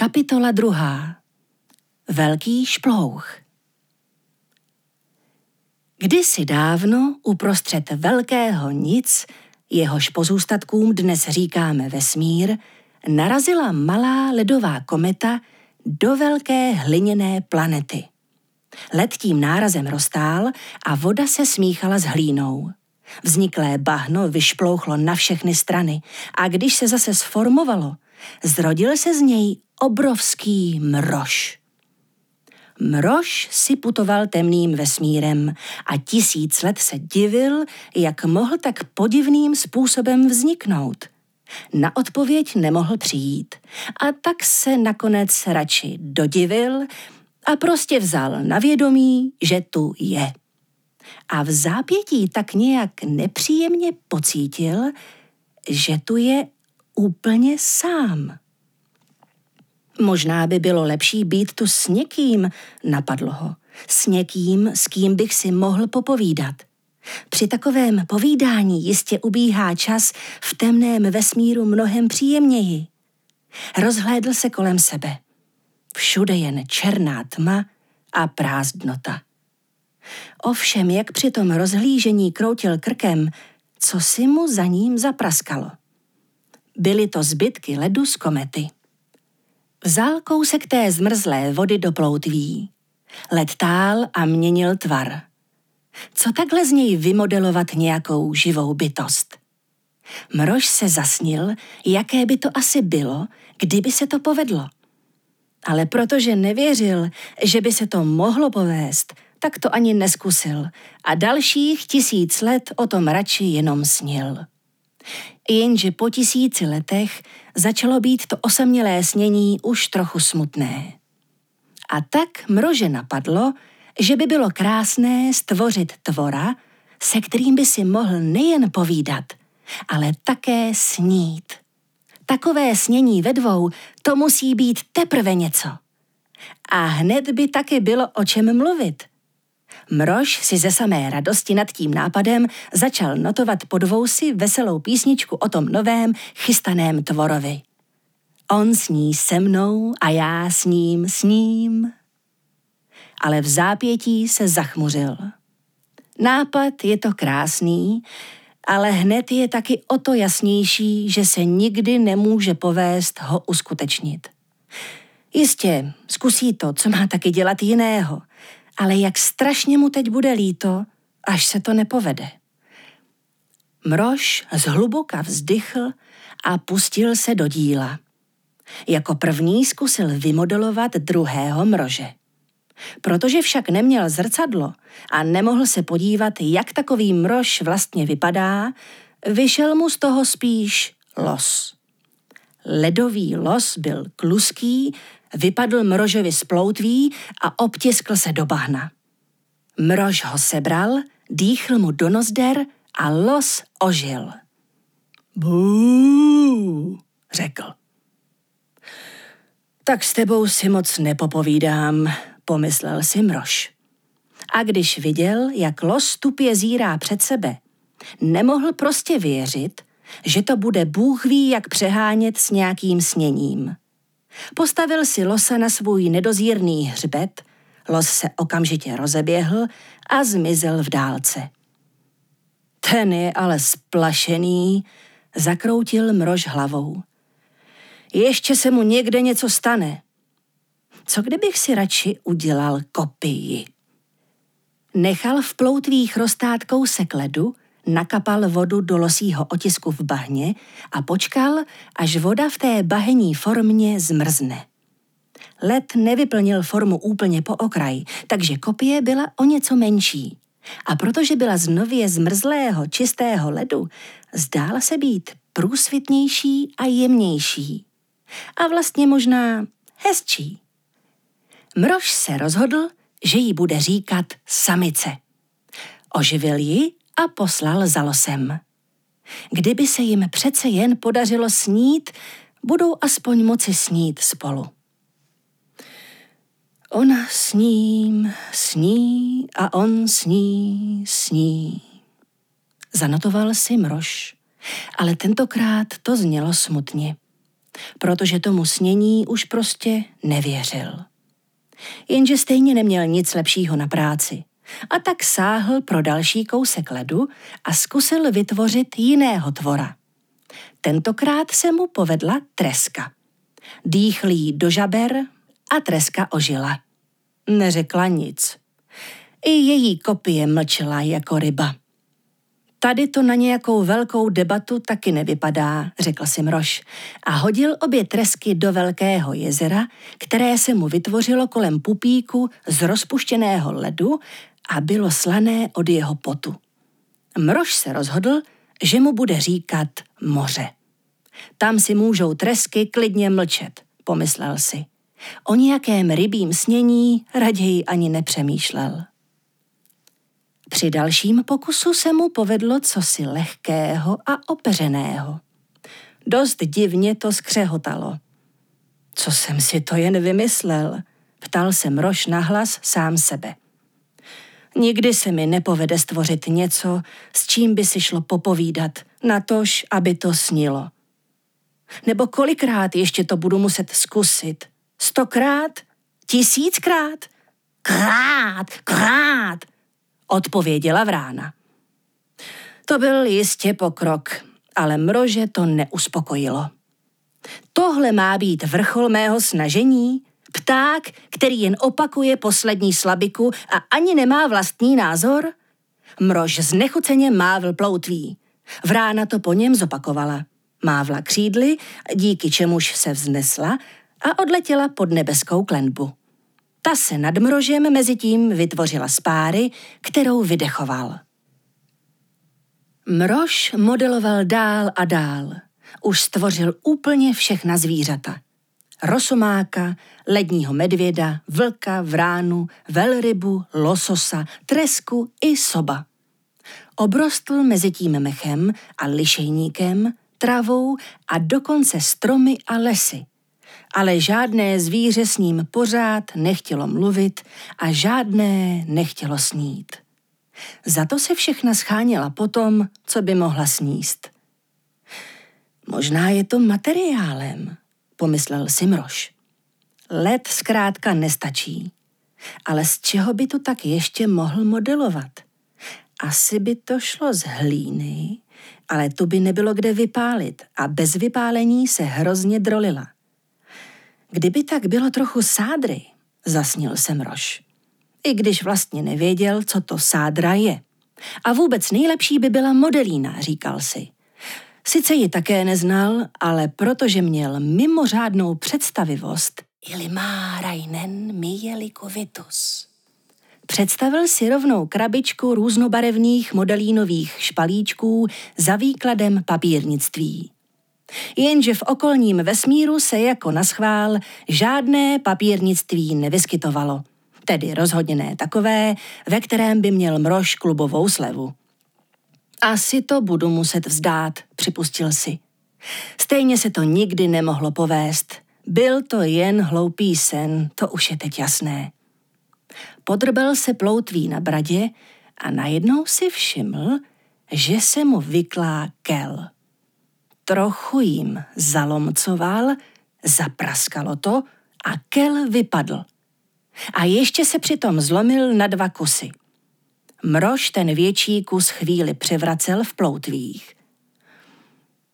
Kapitola druhá. Velký šplouch. Kdysi dávno uprostřed velkého nic, jehož pozůstatkům dnes říkáme vesmír, narazila malá ledová kometa do velké hliněné planety. Led tím nárazem roztál a voda se smíchala s hlínou. Vzniklé bahno vyšplouchlo na všechny strany a když se zase sformovalo, zrodil se z něj obrovský mrož. Mrož si putoval temným vesmírem a tisíc let se divil, jak mohl tak podivným způsobem vzniknout. Na odpověď nemohl přijít a tak se nakonec radši dodivil a prostě vzal na vědomí, že tu je. A v zápětí tak nějak nepříjemně pocítil, že tu je úplně sám. Možná by bylo lepší být tu s někým, napadlo ho. S někým, s kým bych si mohl popovídat. Při takovém povídání jistě ubíhá čas v temném vesmíru mnohem příjemněji. Rozhlédl se kolem sebe. Všude jen černá tma a prázdnota. Ovšem, jak při tom rozhlížení kroutil krkem, co si mu za ním zapraskalo. Byly to zbytky ledu z komety. Vzal kousek té zmrzlé vody do ploutví. Led tál a měnil tvar. Co takhle z něj vymodelovat nějakou živou bytost? Mrož se zasnil, jaké by to asi bylo, kdyby se to povedlo. Ale protože nevěřil, že by se to mohlo povést, tak to ani neskusil a dalších tisíc let o tom radši jenom snil. Jenže po tisíci letech začalo být to osamělé snění už trochu smutné. A tak mrože napadlo, že by bylo krásné stvořit tvora, se kterým by si mohl nejen povídat, ale také snít. Takové snění ve dvou, to musí být teprve něco. A hned by taky bylo o čem mluvit. Mrož si ze samé radosti nad tím nápadem začal notovat pod vousy veselou písničku o tom novém chystaném tvorovi. On sní se mnou a já s ním s ním. Ale v zápětí se zachmuřil. Nápad je to krásný, ale hned je taky o to jasnější, že se nikdy nemůže povést ho uskutečnit. Jistě, zkusí to, co má taky dělat jiného, ale jak strašně mu teď bude líto, až se to nepovede. Mrož zhluboka vzdychl a pustil se do díla. Jako první zkusil vymodelovat druhého mrože. Protože však neměl zrcadlo a nemohl se podívat, jak takový mrož vlastně vypadá, vyšel mu z toho spíš los. Ledový los byl kluský, vypadl mrožovi z ploutví a obtiskl se do bahna. Mrož ho sebral, dýchl mu do nozder a los ožil. Bú, řekl. Tak s tebou si moc nepopovídám, pomyslel si mrož. A když viděl, jak los tupě zírá před sebe, nemohl prostě věřit, že to bude Bůh ví, jak přehánět s nějakým sněním. Postavil si losa na svůj nedozírný hřbet, los se okamžitě rozeběhl a zmizel v dálce. Ten je ale splašený, zakroutil mrož hlavou. Ještě se mu někde něco stane. Co kdybych si radši udělal kopii? Nechal v ploutvích roztát kousek ledu, nakapal vodu do losího otisku v bahně a počkal, až voda v té bahení formě zmrzne. Led nevyplnil formu úplně po okraj, takže kopie byla o něco menší. A protože byla z nově zmrzlého, čistého ledu, zdála se být průsvitnější a jemnější. A vlastně možná hezčí. Mrož se rozhodl, že jí bude říkat samice. Oživil ji a poslal za losem. Kdyby se jim přece jen podařilo snít, budou aspoň moci snít spolu. Ona s ním sní a on sní, sní. Zanotoval si mrož, ale tentokrát to znělo smutně. protože tomu snění už prostě nevěřil. Jenže stejně neměl nic lepšího na práci. A tak sáhl pro další kousek ledu a zkusil vytvořit jiného tvora. Tentokrát se mu povedla treska. Dýchl jí do žaber a treska ožila. Neřekla nic. I její kopie mlčela jako ryba. Tady to na nějakou velkou debatu taky nevypadá, řekl si Mrož a hodil obě tresky do velkého jezera, které se mu vytvořilo kolem pupíku z rozpuštěného ledu a bylo slané od jeho potu. Mrož se rozhodl, že mu bude říkat moře. Tam si můžou tresky klidně mlčet, pomyslel si. O nějakém rybím snění raději ani nepřemýšlel. Při dalším pokusu se mu povedlo cosi lehkého a opeřeného. Dost divně to skřehotalo. Co jsem si to jen vymyslel, ptal se Mrož nahlas sám sebe. Nikdy se mi nepovede stvořit něco, s čím by si šlo popovídat, natož, aby to snilo. Nebo kolikrát ještě to budu muset zkusit? Stokrát? Tisíckrát? Krát, krát, odpověděla vrána. To byl jistě pokrok, ale mrože to neuspokojilo. Tohle má být vrchol mého snažení? Pták, který jen opakuje poslední slabiku a ani nemá vlastní názor? Mrož znechuceně mávl ploutví. Vrána to po něm zopakovala. Mávla křídly, díky čemuž se vznesla a odletěla pod nebeskou klenbu. Ta se nad mrožem mezi tím vytvořila spáry, kterou vydechoval. Mrož modeloval dál a dál. Už stvořil úplně všechna zvířata. Rosomáka, ledního medvěda, vlka, vránu, velrybu, lososa, tresku i soba. Obrostl mezi tím mechem a lišejníkem, travou a dokonce stromy a lesy ale žádné zvíře s ním pořád nechtělo mluvit a žádné nechtělo snít. Za to se všechna scháněla potom, co by mohla sníst. Možná je to materiálem, pomyslel si Mrož. Led zkrátka nestačí. Ale z čeho by to tak ještě mohl modelovat? Asi by to šlo z hlíny, ale tu by nebylo kde vypálit a bez vypálení se hrozně drolila. Kdyby tak bylo trochu sádry, zasnil se Mrož. I když vlastně nevěděl, co to sádra je. A vůbec nejlepší by byla modelína, říkal si. Sice ji také neznal, ale protože měl mimořádnou představivost, Ilimárainen mielikovitus. Představil si rovnou krabičku různobarevných modelínových špalíčků za výkladem papírnictví. Jenže v okolním vesmíru se jako naschvál žádné papírnictví nevyskytovalo. Tedy rozhodně ne takové, ve kterém by měl mrož klubovou slevu. Asi to budu muset vzdát, připustil si. Stejně se to nikdy nemohlo povést. Byl to jen hloupý sen, to už je teď jasné. Podrbel se ploutví na bradě a najednou si všiml, že se mu vyklá kel trochu jim zalomcoval, zapraskalo to a kel vypadl. A ještě se přitom zlomil na dva kusy. Mrož ten větší kus chvíli převracel v ploutvích.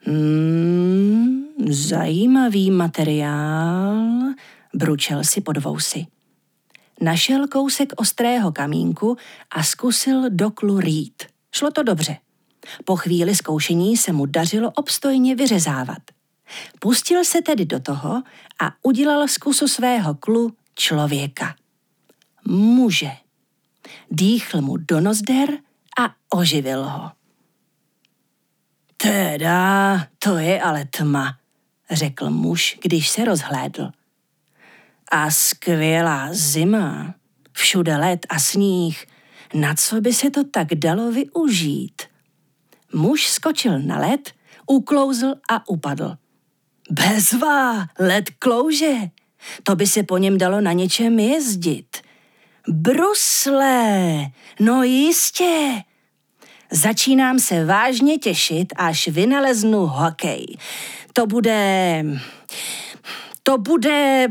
Hmm, zajímavý materiál, bručel si pod vousy. Našel kousek ostrého kamínku a zkusil doklu rýt. Šlo to dobře. Po chvíli zkoušení se mu dařilo obstojně vyřezávat. Pustil se tedy do toho a udělal z kusu svého klu člověka. Muže. Dýchl mu do nozder a oživil ho. Teda, to je ale tma, řekl muž, když se rozhlédl. A skvělá zima, všude led a sníh, na co by se to tak dalo využít? Muž skočil na led, uklouzl a upadl. Bezvá, led klouže. To by se po něm dalo na něčem jezdit. Brusle, no jistě. Začínám se vážně těšit, až vynaleznu hokej. To bude To bude...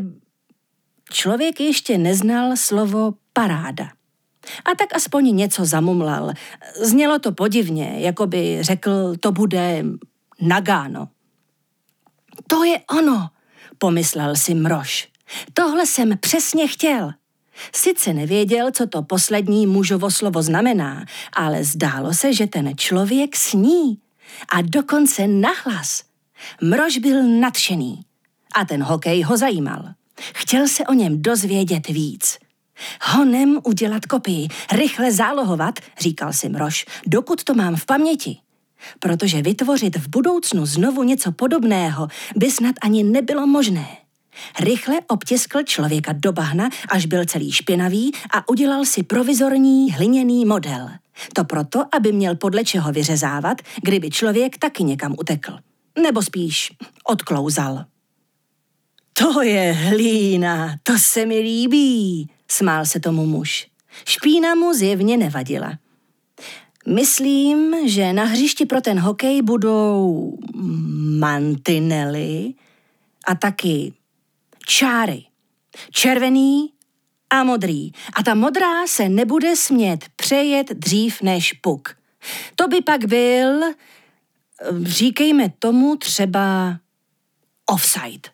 Člověk ještě neznal slovo paráda. A tak aspoň něco zamumlal. Znělo to podivně, jako by řekl, to bude Nagano. To je ono, pomyslel si Mrož. Tohle jsem přesně chtěl. Sice nevěděl, co to poslední mužovo slovo znamená, ale zdálo se, že ten člověk sní. A dokonce nahlas. Mrož byl nadšený. A ten hokej ho zajímal. Chtěl se o něm dozvědět víc. Honem udělat kopii, rychle zálohovat, říkal si Mrož, dokud to mám v paměti. Protože vytvořit v budoucnu znovu něco podobného by snad ani nebylo možné. Rychle obtiskl člověka do bahna, až byl celý špinavý a udělal si provizorní hliněný model. To proto, aby měl podle čeho vyřezávat, kdyby člověk taky někam utekl. Nebo spíš odklouzal. To je hlína, to se mi líbí, smál se tomu muž. Špína mu zjevně nevadila. Myslím, že na hřišti pro ten hokej budou mantinely a taky čáry. Červený a modrý. A ta modrá se nebude smět přejet dřív než puk. To by pak byl, říkejme tomu třeba offside.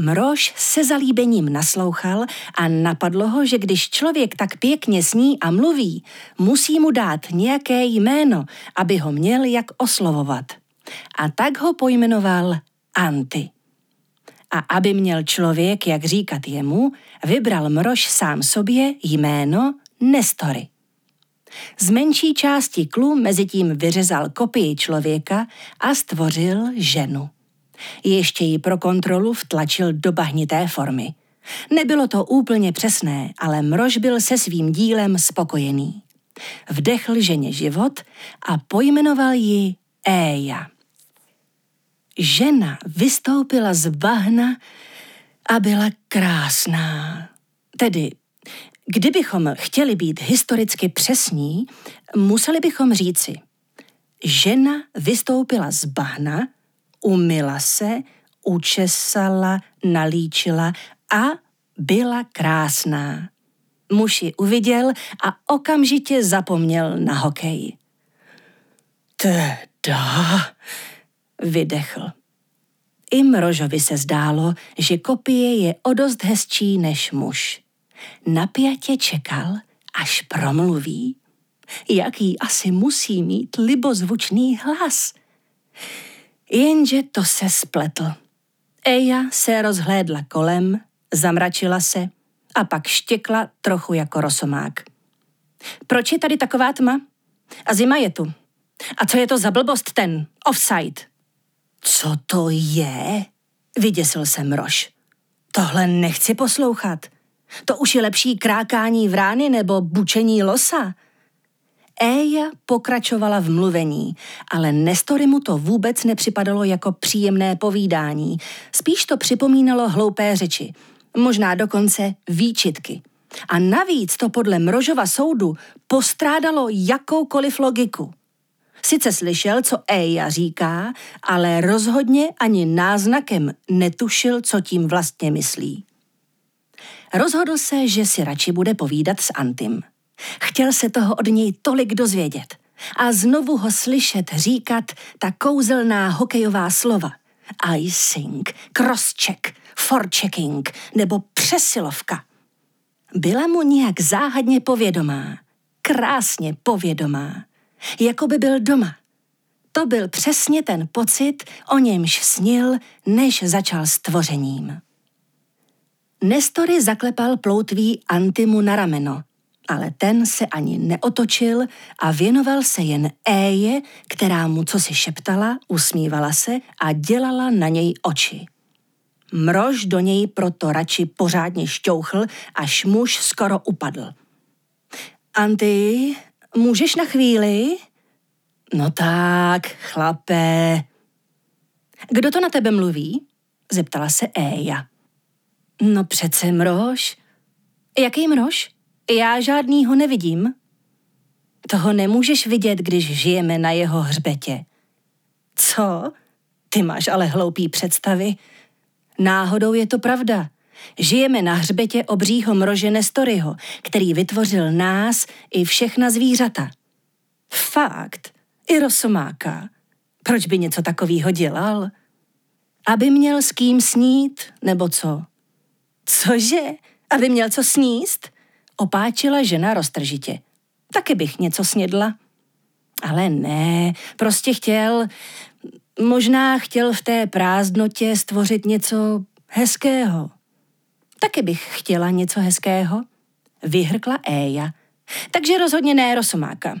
Mrož se zalíbením naslouchal a napadlo ho, že když člověk tak pěkně sní a mluví, musí mu dát nějaké jméno, aby ho měl jak oslovovat. A tak ho pojmenoval Anty. A aby měl člověk, jak říkat jemu, vybral Mrož sám sobě jméno Nestory. Z menší části klu mezitím vyřezal kopii člověka a stvořil ženu. Ještě ji pro kontrolu vtlačil do bahnité formy. Nebylo to úplně přesné, ale Mrož byl se svým dílem spokojený. Vdechl ženě život a pojmenoval ji Éja. Žena vystoupila z bahna a byla krásná. Tedy, kdybychom chtěli být historicky přesní, museli bychom říci, žena vystoupila z bahna umila se, učesala, nalíčila a byla krásná. Muž ji uviděl a okamžitě zapomněl na hokej. Teda, vydechl. I Mrožovi se zdálo, že kopie je o dost hezčí než muž. Napjatě čekal, až promluví. Jaký asi musí mít libozvučný hlas. Jenže to se spletl. Eja se rozhlédla kolem, zamračila se a pak štěkla trochu jako rosomák. Proč je tady taková tma? A zima je tu. A co je to za blbost ten offside? Co to je? Vyděsil se Mrož. Tohle nechci poslouchat. To už je lepší krákání vrány nebo bučení losa. Éja pokračovala v mluvení, ale Nestory mu to vůbec nepřipadalo jako příjemné povídání. Spíš to připomínalo hloupé řeči, možná dokonce výčitky. A navíc to podle Mrožova soudu postrádalo jakoukoliv logiku. Sice slyšel, co Eja říká, ale rozhodně ani náznakem netušil, co tím vlastně myslí. Rozhodl se, že si radši bude povídat s Antim. Chtěl se toho od něj tolik dozvědět a znovu ho slyšet říkat ta kouzelná hokejová slova. Icing, crosscheck, forechecking nebo přesilovka. Byla mu nějak záhadně povědomá, krásně povědomá, jako by byl doma. To byl přesně ten pocit, o němž snil, než začal s tvořením. Nestory zaklepal ploutví Antimu na rameno ale ten se ani neotočil a věnoval se jen Éje, která mu co si šeptala, usmívala se a dělala na něj oči. Mrož do něj proto radši pořádně šťouchl, až muž skoro upadl. Anty, můžeš na chvíli? No tak, chlape. Kdo to na tebe mluví? Zeptala se Éja. No přece mrož. Jaký mrož? Já žádnýho nevidím. Toho nemůžeš vidět, když žijeme na jeho hřbetě. Co? Ty máš ale hloupý představy. Náhodou je to pravda. Žijeme na hřbetě obřího mrože Nestoryho, který vytvořil nás i všechna zvířata. Fakt, i rosomáka. Proč by něco takového dělal? Aby měl s kým snít, nebo co? Cože? Aby měl co sníst? Opáčila žena roztržitě. Taky bych něco snědla. Ale ne, prostě chtěl, možná chtěl v té prázdnotě stvořit něco hezkého. Taky bych chtěla něco hezkého. Vyhrkla Éja. Takže rozhodně ne Rosomáka.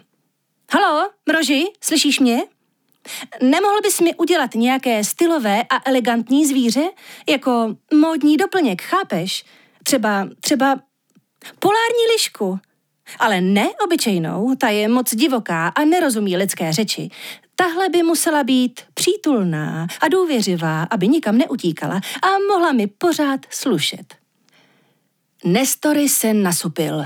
Halo, Mroži, slyšíš mě? Nemohl bys mi udělat nějaké stylové a elegantní zvíře? Jako módní doplněk, chápeš? Třeba, třeba polární lišku. Ale ne obyčejnou, ta je moc divoká a nerozumí lidské řeči. Tahle by musela být přítulná a důvěřivá, aby nikam neutíkala a mohla mi pořád slušet. Nestory se nasupil.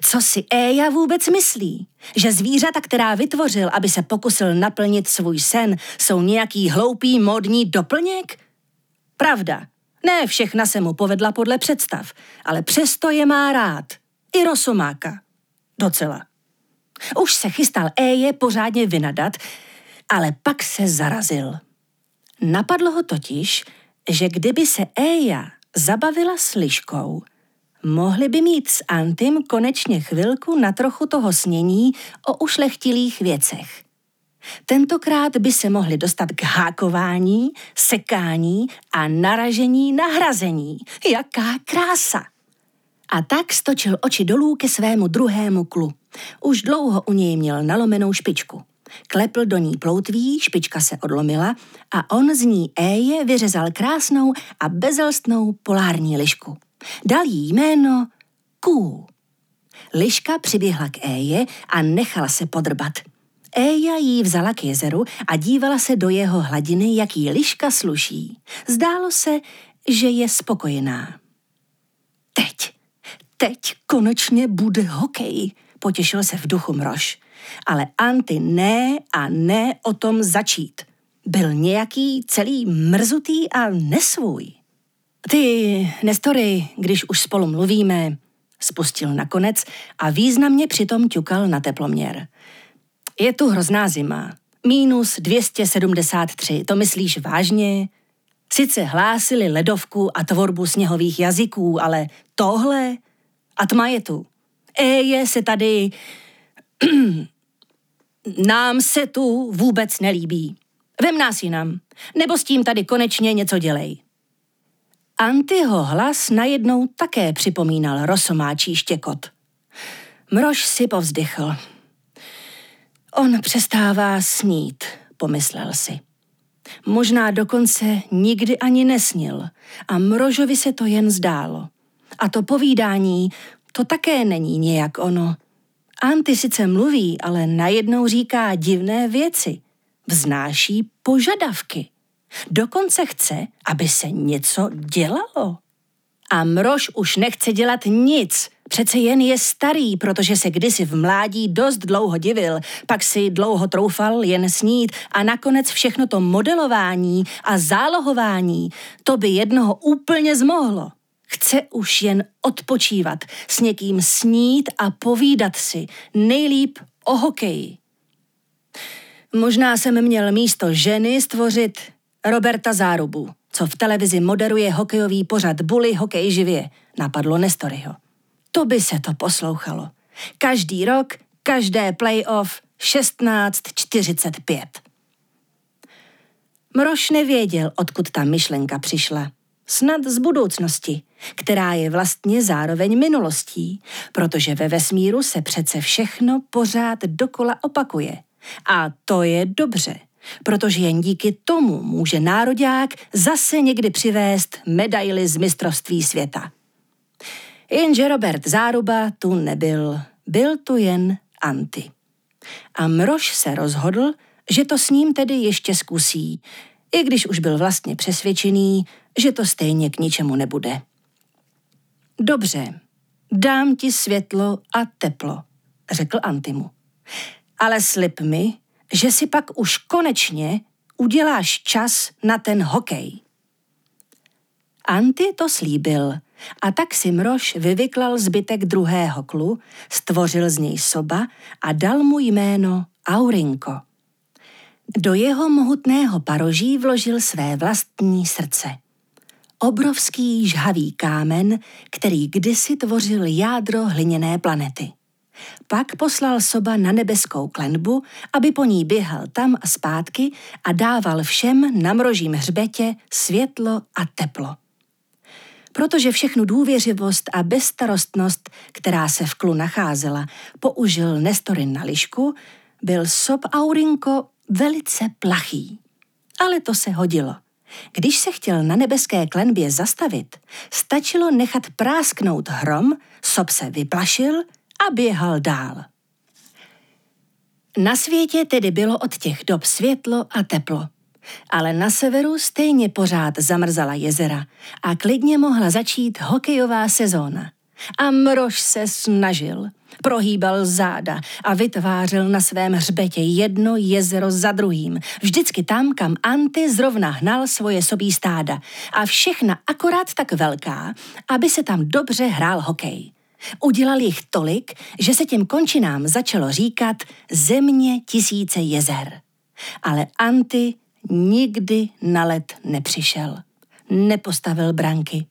Co si Éja vůbec myslí? Že zvířata, která vytvořil, aby se pokusil naplnit svůj sen, jsou nějaký hloupý modní doplněk? Pravda. Ne všechna se mu povedla podle představ, ale přesto je má rád. I Rosomáka. Docela. Už se chystal Éje pořádně vynadat, ale pak se zarazil. Napadlo ho totiž, že kdyby se Éja zabavila s liškou, mohli by mít s Antim konečně chvilku na trochu toho snění o ušlechtilých věcech. Tentokrát by se mohli dostat k hákování, sekání a naražení na hrazení. Jaká krása! A tak stočil oči dolů ke svému druhému klu. Už dlouho u něj měl nalomenou špičku. Klepl do ní ploutví, špička se odlomila a on z ní Éje vyřezal krásnou a bezelstnou polární lišku. Dal jí jméno Ků. Liška přiběhla k Éje a nechala se podrbat. Éja jí vzala k jezeru a dívala se do jeho hladiny, jak jí liška sluší. Zdálo se, že je spokojená. Teď, teď konečně bude hokej, potěšil se v duchu Mrož. Ale Anty ne a ne o tom začít. Byl nějaký celý mrzutý a nesvůj. Ty, Nestory, když už spolu mluvíme, spustil nakonec a významně přitom ťukal na teploměr. Je tu hrozná zima. Mínus 273, to myslíš vážně? Sice hlásili ledovku a tvorbu sněhových jazyků, ale tohle? A tma je tu. Eje se tady... Nám se tu vůbec nelíbí. Vem nás jinam, nebo s tím tady konečně něco dělej. Antyho hlas najednou také připomínal rosomáčí štěkot. Mrož si povzdychl. On přestává snít, pomyslel si. Možná dokonce nikdy ani nesnil a Mrožovi se to jen zdálo. A to povídání, to také není nějak ono. Anty sice mluví, ale najednou říká divné věci. Vznáší požadavky. Dokonce chce, aby se něco dělalo. A Mrož už nechce dělat nic. Přece jen je starý, protože se kdysi v mládí dost dlouho divil, pak si dlouho troufal jen snít a nakonec všechno to modelování a zálohování, to by jednoho úplně zmohlo. Chce už jen odpočívat, s někým snít a povídat si, nejlíp o hokeji. Možná jsem měl místo ženy stvořit Roberta Zárubu, co v televizi moderuje hokejový pořad Bully Hokej živě, napadlo Nestoryho. To by se to poslouchalo. Každý rok, každé playoff 16.45. Mroš nevěděl, odkud ta myšlenka přišla. Snad z budoucnosti, která je vlastně zároveň minulostí, protože ve vesmíru se přece všechno pořád dokola opakuje. A to je dobře protože jen díky tomu může nároďák zase někdy přivést medaily z mistrovství světa. Jenže Robert Záruba tu nebyl, byl tu jen Anty. A Mrož se rozhodl, že to s ním tedy ještě zkusí, i když už byl vlastně přesvědčený, že to stejně k ničemu nebude. Dobře, dám ti světlo a teplo, řekl Antimu. Ale slib mi, že si pak už konečně, uděláš čas na ten hokej. Anty to slíbil a tak si Mrož vyvyklal zbytek druhého klu, stvořil z něj soba a dal mu jméno Aurinko. Do jeho mohutného paroží vložil své vlastní srdce. Obrovský žhavý kámen, který kdysi tvořil jádro hliněné planety. Pak poslal soba na nebeskou klenbu, aby po ní běhal tam a zpátky a dával všem na mrožím hřbetě světlo a teplo. Protože všechnu důvěřivost a bezstarostnost, která se v klu nacházela, použil Nestorin na lišku, byl sob Aurinko velice plachý. Ale to se hodilo. Když se chtěl na nebeské klenbě zastavit, stačilo nechat prásknout hrom, sob se vyplašil a běhal dál. Na světě tedy bylo od těch dob světlo a teplo. Ale na severu stejně pořád zamrzala jezera a klidně mohla začít hokejová sezóna. A Mrož se snažil. Prohýbal záda a vytvářel na svém hřbetě jedno jezero za druhým. Vždycky tam, kam Anty zrovna hnal svoje sobí stáda. A všechna akorát tak velká, aby se tam dobře hrál hokej. Udělal jich tolik, že se těm končinám začalo říkat země tisíce jezer. Ale Anty nikdy na let nepřišel. Nepostavil branky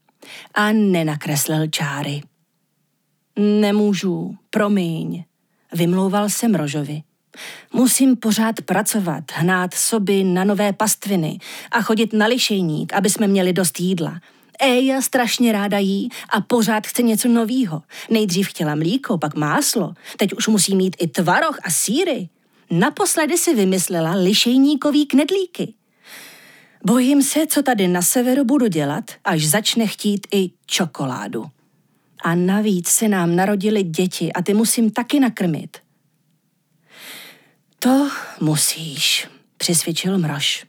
a nenakreslil čáry. Nemůžu, promiň, vymlouval se Mrožovi. Musím pořád pracovat, hnát soby na nové pastviny a chodit na lišejník, aby jsme měli dost jídla. Eja strašně ráda jí a pořád chce něco novýho. Nejdřív chtěla mlíko, pak máslo. Teď už musí mít i tvaroh a síry. Naposledy si vymyslela lišejníkový knedlíky. Bojím se, co tady na severu budu dělat, až začne chtít i čokoládu. A navíc se nám narodili děti a ty musím taky nakrmit. To musíš, přisvědčil Mrož.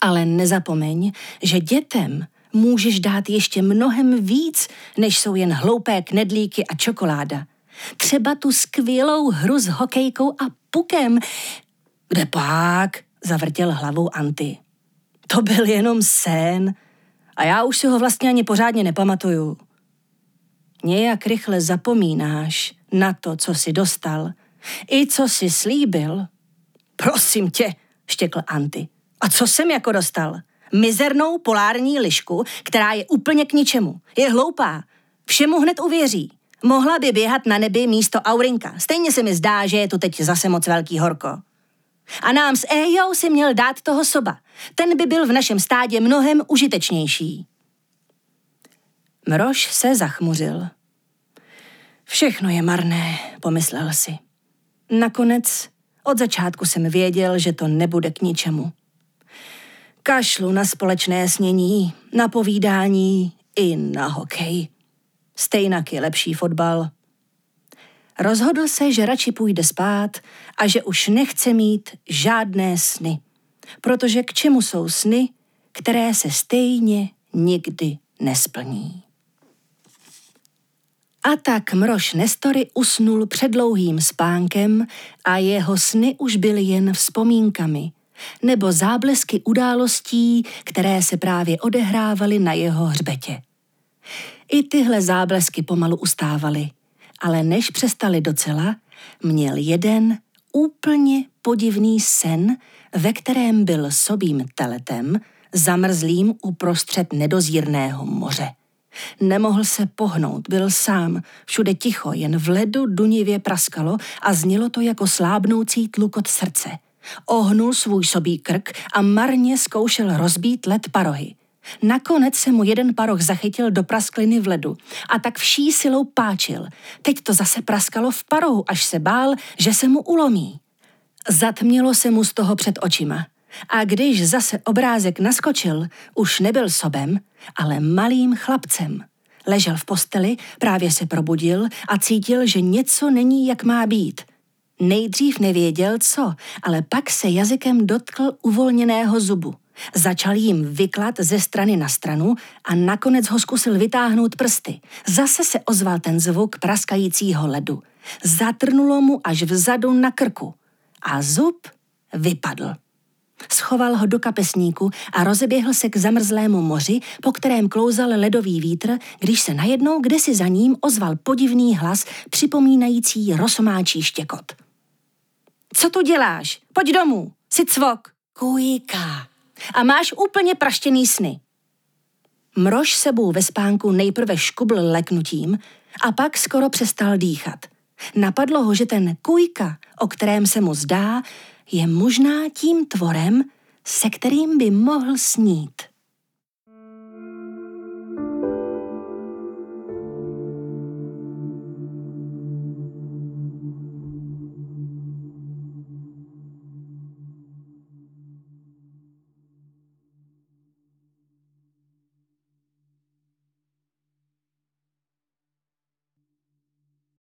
Ale nezapomeň, že dětem můžeš dát ještě mnohem víc, než jsou jen hloupé knedlíky a čokoláda. Třeba tu skvělou hru s hokejkou a pukem. Kde pak? Zavrtěl hlavou Anty. To byl jenom sen a já už si ho vlastně ani pořádně nepamatuju. Nějak rychle zapomínáš na to, co jsi dostal, i co jsi slíbil. Prosím tě, štěkl Anty. A co jsem jako dostal? Mizernou polární lišku, která je úplně k ničemu. Je hloupá. Všemu hned uvěří. Mohla by běhat na nebi místo Aurinka. Stejně se mi zdá, že je tu teď zase moc velký horko. A nám s Ejou si měl dát toho soba. Ten by byl v našem stádě mnohem užitečnější. Mrož se zachmuřil. Všechno je marné, pomyslel si. Nakonec od začátku jsem věděl, že to nebude k ničemu. Kašlu na společné snění, na povídání i na hokej. Stejnak je lepší fotbal. Rozhodl se, že radši půjde spát a že už nechce mít žádné sny. Protože k čemu jsou sny, které se stejně nikdy nesplní. A tak Mrož Nestory usnul předlouhým spánkem a jeho sny už byly jen vzpomínkami nebo záblesky událostí, které se právě odehrávaly na jeho hřbetě. I tyhle záblesky pomalu ustávaly, ale než přestali docela, měl jeden úplně podivný sen, ve kterém byl sobým teletem, zamrzlým uprostřed nedozírného moře. Nemohl se pohnout, byl sám, všude ticho, jen v ledu dunivě praskalo a znělo to jako slábnoucí tlukot srdce. Ohnul svůj sobý krk a marně zkoušel rozbít led parohy. Nakonec se mu jeden paroh zachytil do praskliny v ledu a tak vší silou páčil. Teď to zase praskalo v parohu, až se bál, že se mu ulomí. Zatmělo se mu z toho před očima. A když zase obrázek naskočil, už nebyl sobem, ale malým chlapcem. Ležel v posteli, právě se probudil a cítil, že něco není, jak má být. Nejdřív nevěděl, co, ale pak se jazykem dotkl uvolněného zubu. Začal jim vyklat ze strany na stranu a nakonec ho zkusil vytáhnout prsty. Zase se ozval ten zvuk praskajícího ledu. Zatrnulo mu až vzadu na krku a zub vypadl. Schoval ho do kapesníku a rozeběhl se k zamrzlému moři, po kterém klouzal ledový vítr, když se najednou kdesi za ním ozval podivný hlas, připomínající rosomáčí štěkot. Co tu děláš? Pojď domů, jsi cvok. Kujka. A máš úplně praštěný sny. Mrož sebou ve spánku nejprve škubl leknutím a pak skoro přestal dýchat. Napadlo ho, že ten kujka, o kterém se mu zdá, je možná tím tvorem, se kterým by mohl snít.